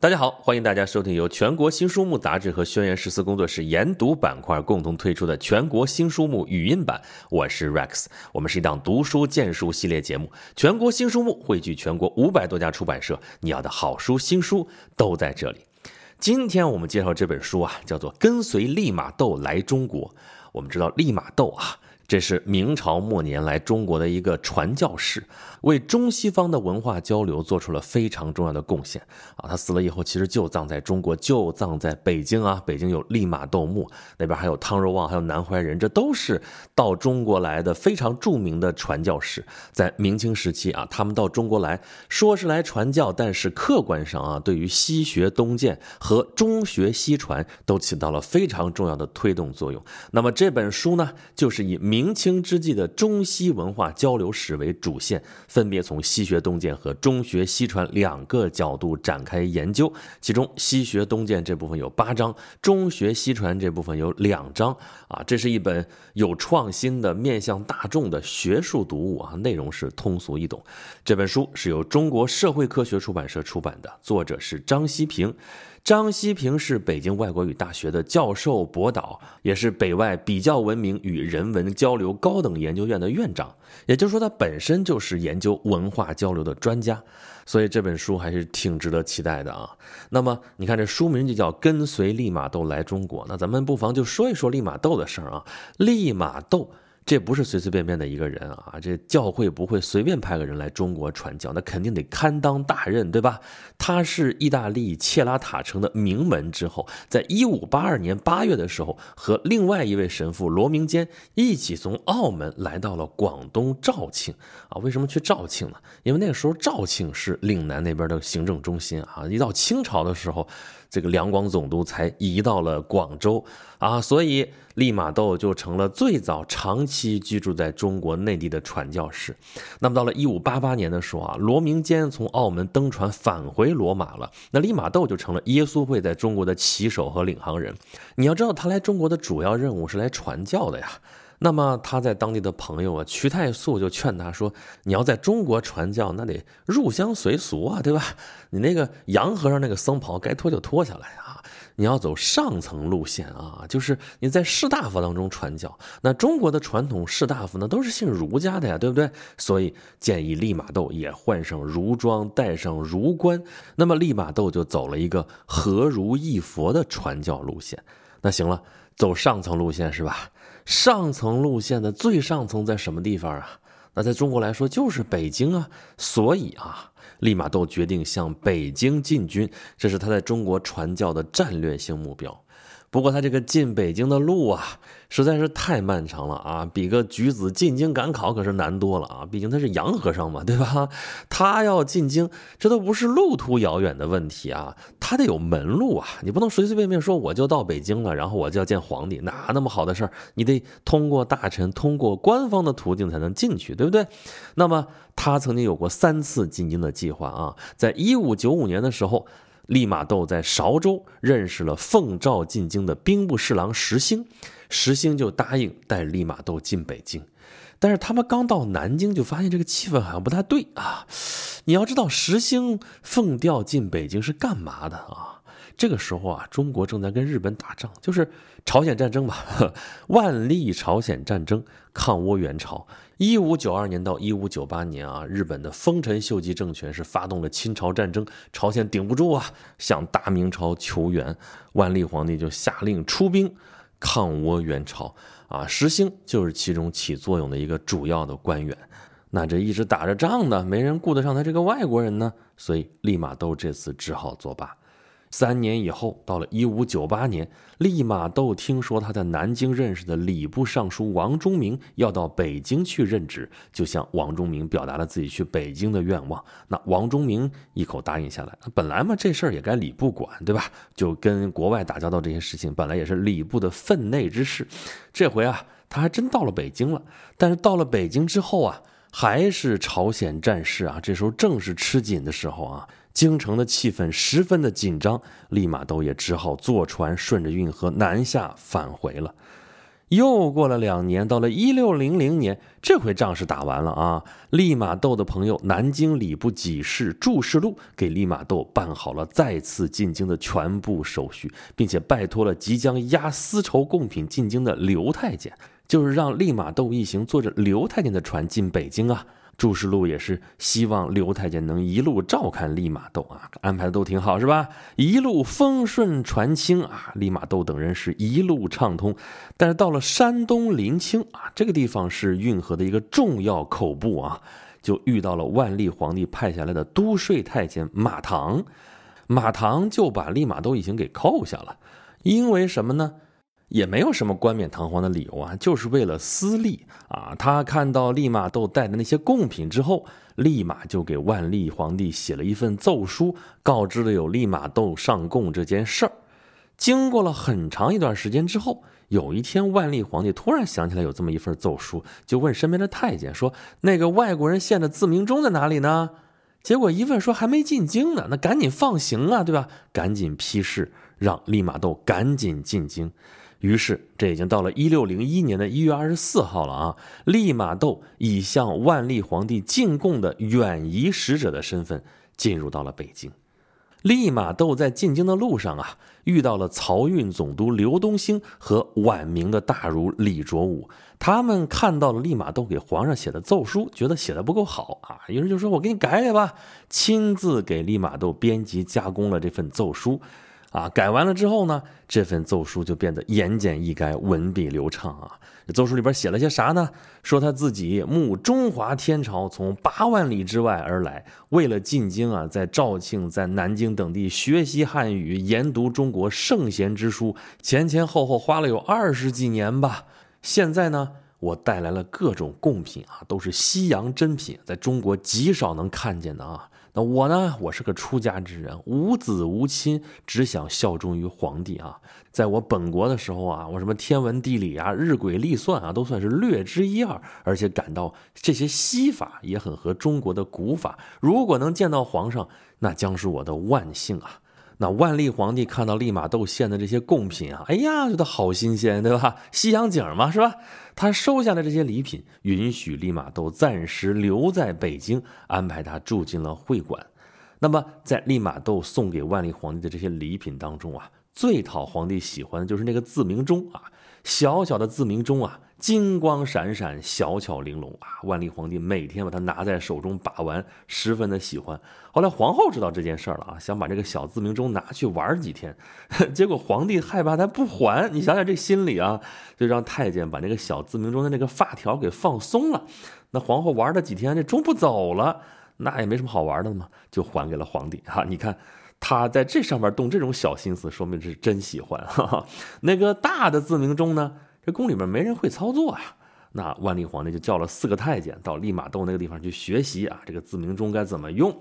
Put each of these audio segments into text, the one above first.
大家好，欢迎大家收听由全国新书目杂志和轩辕十四工作室研读板块共同推出的全国新书目语音版。我是 Rex，我们是一档读书荐书系列节目。全国新书目汇聚全国五百多家出版社，你要的好书新书都在这里。今天我们介绍这本书啊，叫做《跟随利玛窦来中国》。我们知道利玛窦啊。这是明朝末年来中国的一个传教士，为中西方的文化交流做出了非常重要的贡献啊！他死了以后，其实就葬在中国，就葬在北京啊。北京有利玛窦墓，那边还有汤若望，还有南怀仁，这都是到中国来的非常著名的传教士。在明清时期啊，他们到中国来说是来传教，但是客观上啊，对于西学东渐和中学西传都起到了非常重要的推动作用。那么这本书呢，就是以明明清之际的中西文化交流史为主线，分别从西学东渐和中学西传两个角度展开研究。其中西学东渐这部分有八章，中学西传这部分有两章。啊，这是一本有创新的、面向大众的学术读物啊，内容是通俗易懂。这本书是由中国社会科学出版社出版的，作者是张希平。张希平是北京外国语大学的教授、博导，也是北外比较文明与人文交流高等研究院的院长。也就是说，他本身就是研究文化交流的专家，所以这本书还是挺值得期待的啊。那么，你看这书名就叫《跟随利玛窦来中国》，那咱们不妨就说一说利玛窦的事儿啊。利玛窦。这不是随随便便的一个人啊！这教会不会随便派个人来中国传教，那肯定得堪当大任，对吧？他是意大利切拉塔城的名门之后，在一五八二年八月的时候，和另外一位神父罗明坚一起从澳门来到了广东肇庆啊。为什么去肇庆呢？因为那个时候肇庆是岭南那边的行政中心啊。一到清朝的时候。这个两广总督才移到了广州啊，所以利玛窦就成了最早长期期居住在中国内地的传教士。那么到了一五八八年的时候啊，罗明坚从澳门登船返回罗马了，那利玛窦就成了耶稣会在中国的旗手和领航人。你要知道，他来中国的主要任务是来传教的呀。那么他在当地的朋友啊，瞿太素就劝他说：“你要在中国传教，那得入乡随俗啊，对吧？你那个洋和尚那个僧袍该脱就脱下来啊，你要走上层路线啊，就是你在士大夫当中传教。那中国的传统士大夫呢，都是信儒家的呀，对不对？所以建议利玛窦也换上儒装，戴上儒冠。那么利玛窦就走了一个和儒一佛的传教路线。那行了，走上层路线是吧？”上层路线的最上层在什么地方啊？那在中国来说就是北京啊。所以啊，利玛窦决定向北京进军，这是他在中国传教的战略性目标。不过他这个进北京的路啊，实在是太漫长了啊，比个举子进京赶考可是难多了啊！毕竟他是洋和尚嘛，对吧？他要进京，这都不是路途遥远的问题啊，他得有门路啊！你不能随随便便说我就到北京了，然后我就要见皇帝，哪那么好的事儿？你得通过大臣，通过官方的途径才能进去，对不对？那么他曾经有过三次进京的计划啊，在一五九五年的时候。利玛窦在韶州认识了奉诏进京的兵部侍郎石兴，石兴就答应带利玛窦进北京。但是他们刚到南京，就发现这个气氛好像不太对啊！你要知道，石兴奉调进北京是干嘛的啊？这个时候啊，中国正在跟日本打仗，就是朝鲜战争吧，万历朝鲜战争，抗倭援朝。一五九二年到一五九八年啊，日本的丰臣秀吉政权是发动了侵朝战争，朝鲜顶不住啊，向大明朝求援，万历皇帝就下令出兵抗倭援朝啊，石兴就是其中起作用的一个主要的官员。那这一直打着仗呢，没人顾得上他这个外国人呢，所以利玛窦这次只好作罢。三年以后，到了一五九八年，利玛窦听说他在南京认识的礼部尚书王忠明要到北京去任职，就向王忠明表达了自己去北京的愿望。那王忠明一口答应下来。本来嘛，这事儿也该礼部管，对吧？就跟国外打交道这些事情，本来也是礼部的分内之事。这回啊，他还真到了北京了。但是到了北京之后啊，还是朝鲜战事啊，这时候正是吃紧的时候啊。京城的气氛十分的紧张，利玛窦也只好坐船顺着运河南下返回了。又过了两年，到了一六零零年，这回仗是打完了啊！利玛窦的朋友南京礼部给事祝世禄给利玛窦办好了再次进京的全部手续，并且拜托了即将押丝绸贡品进京的刘太监，就是让利玛窦一行坐着刘太监的船进北京啊。祝世禄也是希望刘太监能一路照看利玛窦啊，安排的都挺好，是吧？一路风顺船轻啊，利玛窦等人是一路畅通。但是到了山东临清啊，这个地方是运河的一个重要口部啊，就遇到了万历皇帝派下来的都税太监马唐，马唐就把利玛窦已经给扣下了，因为什么呢？也没有什么冠冕堂皇的理由啊，就是为了私利啊。他看到利玛窦带的那些贡品之后，立马就给万历皇帝写了一份奏书，告知了有利玛窦上贡这件事儿。经过了很长一段时间之后，有一天万历皇帝突然想起来有这么一份奏书，就问身边的太监说：“那个外国人献的自明钟在哪里呢？”结果一问说还没进京呢，那赶紧放行啊，对吧？赶紧批示让利玛窦赶紧进京。于是，这已经到了一六零一年的一月二十四号了啊！利玛窦以向万历皇帝进贡的远夷使者的身份进入到了北京。利玛窦在进京的路上啊，遇到了漕运总督刘东兴和晚明的大儒李卓武。他们看到了利玛窦给皇上写的奏书，觉得写的不够好啊，于是就说：“我给你改改吧。”亲自给利玛窦编辑加工了这份奏书。啊，改完了之后呢，这份奏书就变得言简意赅、文笔流畅啊。这奏书里边写了些啥呢？说他自己慕中华天朝，从八万里之外而来，为了进京啊，在肇庆、在南京等地学习汉语，研读中国圣贤之书，前前后后花了有二十几年吧。现在呢，我带来了各种贡品啊，都是西洋珍品，在中国极少能看见的啊。那我呢？我是个出家之人，无子无亲，只想效忠于皇帝啊。在我本国的时候啊，我什么天文地理啊、日晷历算啊，都算是略知一二，而且感到这些西法也很合中国的古法。如果能见到皇上，那将是我的万幸啊。那万历皇帝看到利玛窦献的这些贡品啊，哎呀，觉得好新鲜，对吧？西洋景嘛，是吧？他收下了这些礼品，允许利玛窦暂时留在北京，安排他住进了会馆。那么，在利玛窦送给万历皇帝的这些礼品当中啊，最讨皇帝喜欢的就是那个自鸣钟啊，小小的自鸣钟啊。金光闪闪，小巧玲珑啊！万历皇帝每天把它拿在手中把玩，十分的喜欢。后来皇后知道这件事了啊，想把这个小自鸣钟拿去玩几天，结果皇帝害怕他不还，你想想这心理啊，就让太监把那个小自鸣钟的那个发条给放松了。那皇后玩了几天，这钟不走了，那也没什么好玩的嘛，就还给了皇帝哈。你看他在这上面动这种小心思，说明是真喜欢。哈哈那个大的自鸣钟呢？这宫里面没人会操作呀，那万历皇帝就叫了四个太监到利玛窦那个地方去学习啊，这个自鸣钟该怎么用。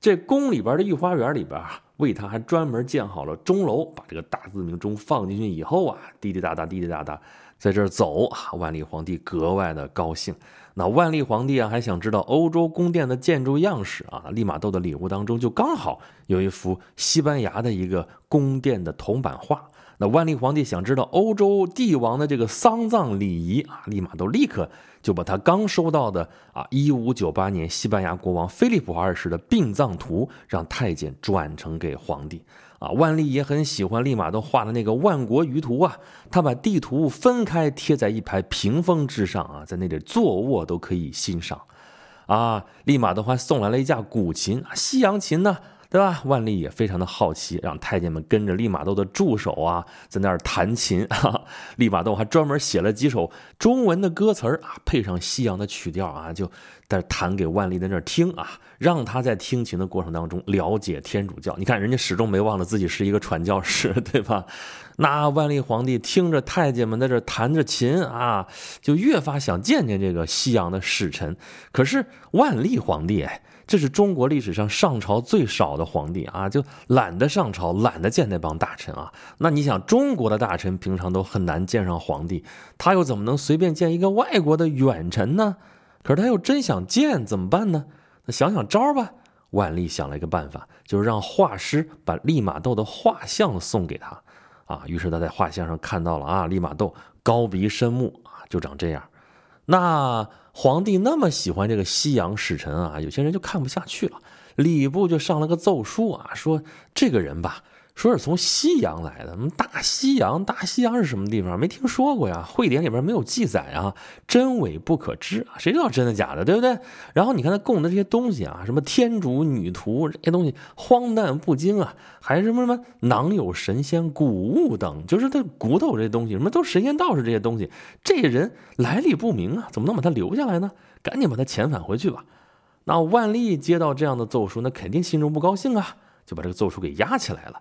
这宫里边的御花园里边啊，为他还专门建好了钟楼，把这个大自鸣钟放进去以后啊，滴滴答答，滴滴答答，在这儿走啊，万历皇帝格外的高兴。那万历皇帝啊，还想知道欧洲宫殿的建筑样式啊，利玛窦的礼物当中就刚好有一幅西班牙的一个宫殿的铜版画。那万历皇帝想知道欧洲帝王的这个丧葬礼仪啊，立马都立刻就把他刚收到的啊，一五九八年西班牙国王菲利普二世的殡葬图让太监转呈给皇帝啊。万历也很喜欢，立马都画的那个万国舆图啊，他把地图分开贴在一排屏风之上啊，在那里坐卧都可以欣赏啊。立马都还送来了一架古琴，西洋琴呢。对吧？万历也非常的好奇，让太监们跟着利玛窦的助手啊，在那儿弹琴啊。利玛窦还专门写了几首中文的歌词啊，配上西洋的曲调啊，就在弹给万历在那儿听啊，让他在听琴的过程当中了解天主教。你看，人家始终没忘了自己是一个传教士，对吧？那万历皇帝听着太监们在这弹着琴啊，就越发想见见这个西洋的使臣。可是万历皇帝哎。这是中国历史上上朝最少的皇帝啊，就懒得上朝，懒得见那帮大臣啊。那你想，中国的大臣平常都很难见上皇帝，他又怎么能随便见一个外国的远臣呢？可是他又真想见，怎么办呢？那想想招吧。万历想了一个办法，就是让画师把利玛窦的画像送给他。啊。于是他在画像上看到了啊，利玛窦高鼻深目啊，就长这样。那皇帝那么喜欢这个西洋使臣啊，有些人就看不下去了。礼部就上了个奏疏啊，说这个人吧。说是从西洋来的，什么大西洋？大西洋是什么地方？没听说过呀，会典里边没有记载啊，真伪不可知啊，谁知道真的假的，对不对？然后你看他供的这些东西啊，什么天竺女图这些东西，荒诞不经啊，还什么什么囊有神仙古物等，就是他骨头这些东西，什么都神仙道士这些东西，这人来历不明啊，怎么能把他留下来呢？赶紧把他遣返回去吧。那万历接到这样的奏书，那肯定心中不高兴啊，就把这个奏书给压起来了。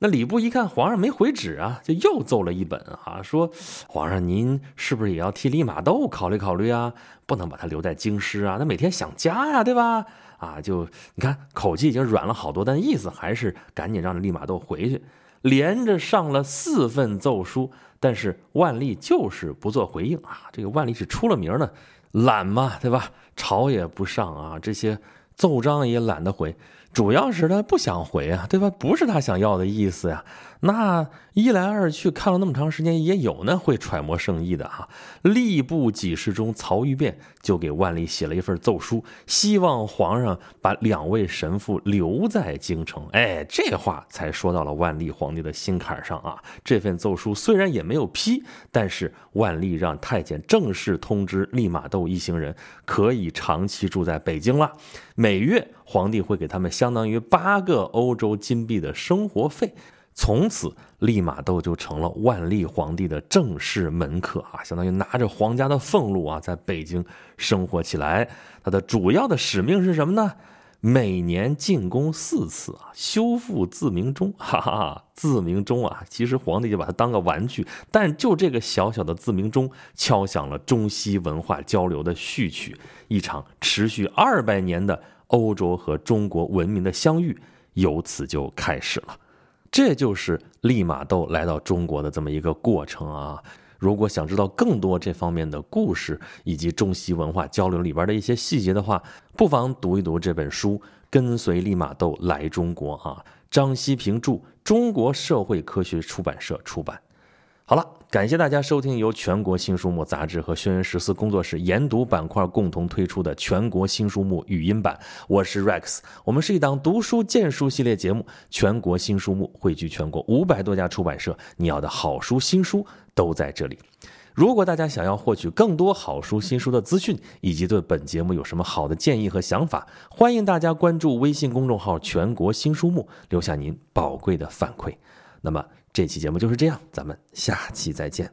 那礼部一看皇上没回旨啊，就又奏了一本啊，说皇上您是不是也要替利玛窦考虑考虑啊？不能把他留在京师啊，他每天想家呀，对吧？啊，就你看口气已经软了好多，但意思还是赶紧让这利玛窦回去。连着上了四份奏书，但是万历就是不做回应啊。这个万历是出了名的懒嘛，对吧？朝也不上啊，这些奏章也懒得回。主要是他不想回啊，对吧？不是他想要的意思呀。那一来二去看了那么长时间，也有呢会揣摩圣意的哈。吏部给事中曹玉变就给万历写了一份奏书，希望皇上把两位神父留在京城。哎，这话才说到了万历皇帝的心坎上啊。这份奏书虽然也没有批，但是万历让太监正式通知利玛窦一行人可以长期住在北京了，每月皇帝会给他们相当于八个欧洲金币的生活费。从此，利玛窦就成了万历皇帝的正式门客啊，相当于拿着皇家的俸禄啊，在北京生活起来。他的主要的使命是什么呢？每年进宫四次啊，修复自明钟。哈哈，自明钟啊，其实皇帝就把它当个玩具，但就这个小小的自明钟，敲响了中西文化交流的序曲，一场持续二百年的欧洲和中国文明的相遇，由此就开始了。这就是利玛窦来到中国的这么一个过程啊！如果想知道更多这方面的故事以及中西文化交流里边的一些细节的话，不妨读一读这本书《跟随利玛窦来中国》啊，张希平著，中国社会科学出版社出版。好了，感谢大家收听由全国新书目杂志和轩辕十四工作室研读板块共同推出的全国新书目语音版。我是 Rex，我们是一档读书荐书系列节目。全国新书目汇聚全国五百多家出版社，你要的好书新书都在这里。如果大家想要获取更多好书新书的资讯，以及对本节目有什么好的建议和想法，欢迎大家关注微信公众号“全国新书目”，留下您宝贵的反馈。那么。这期节目就是这样，咱们下期再见。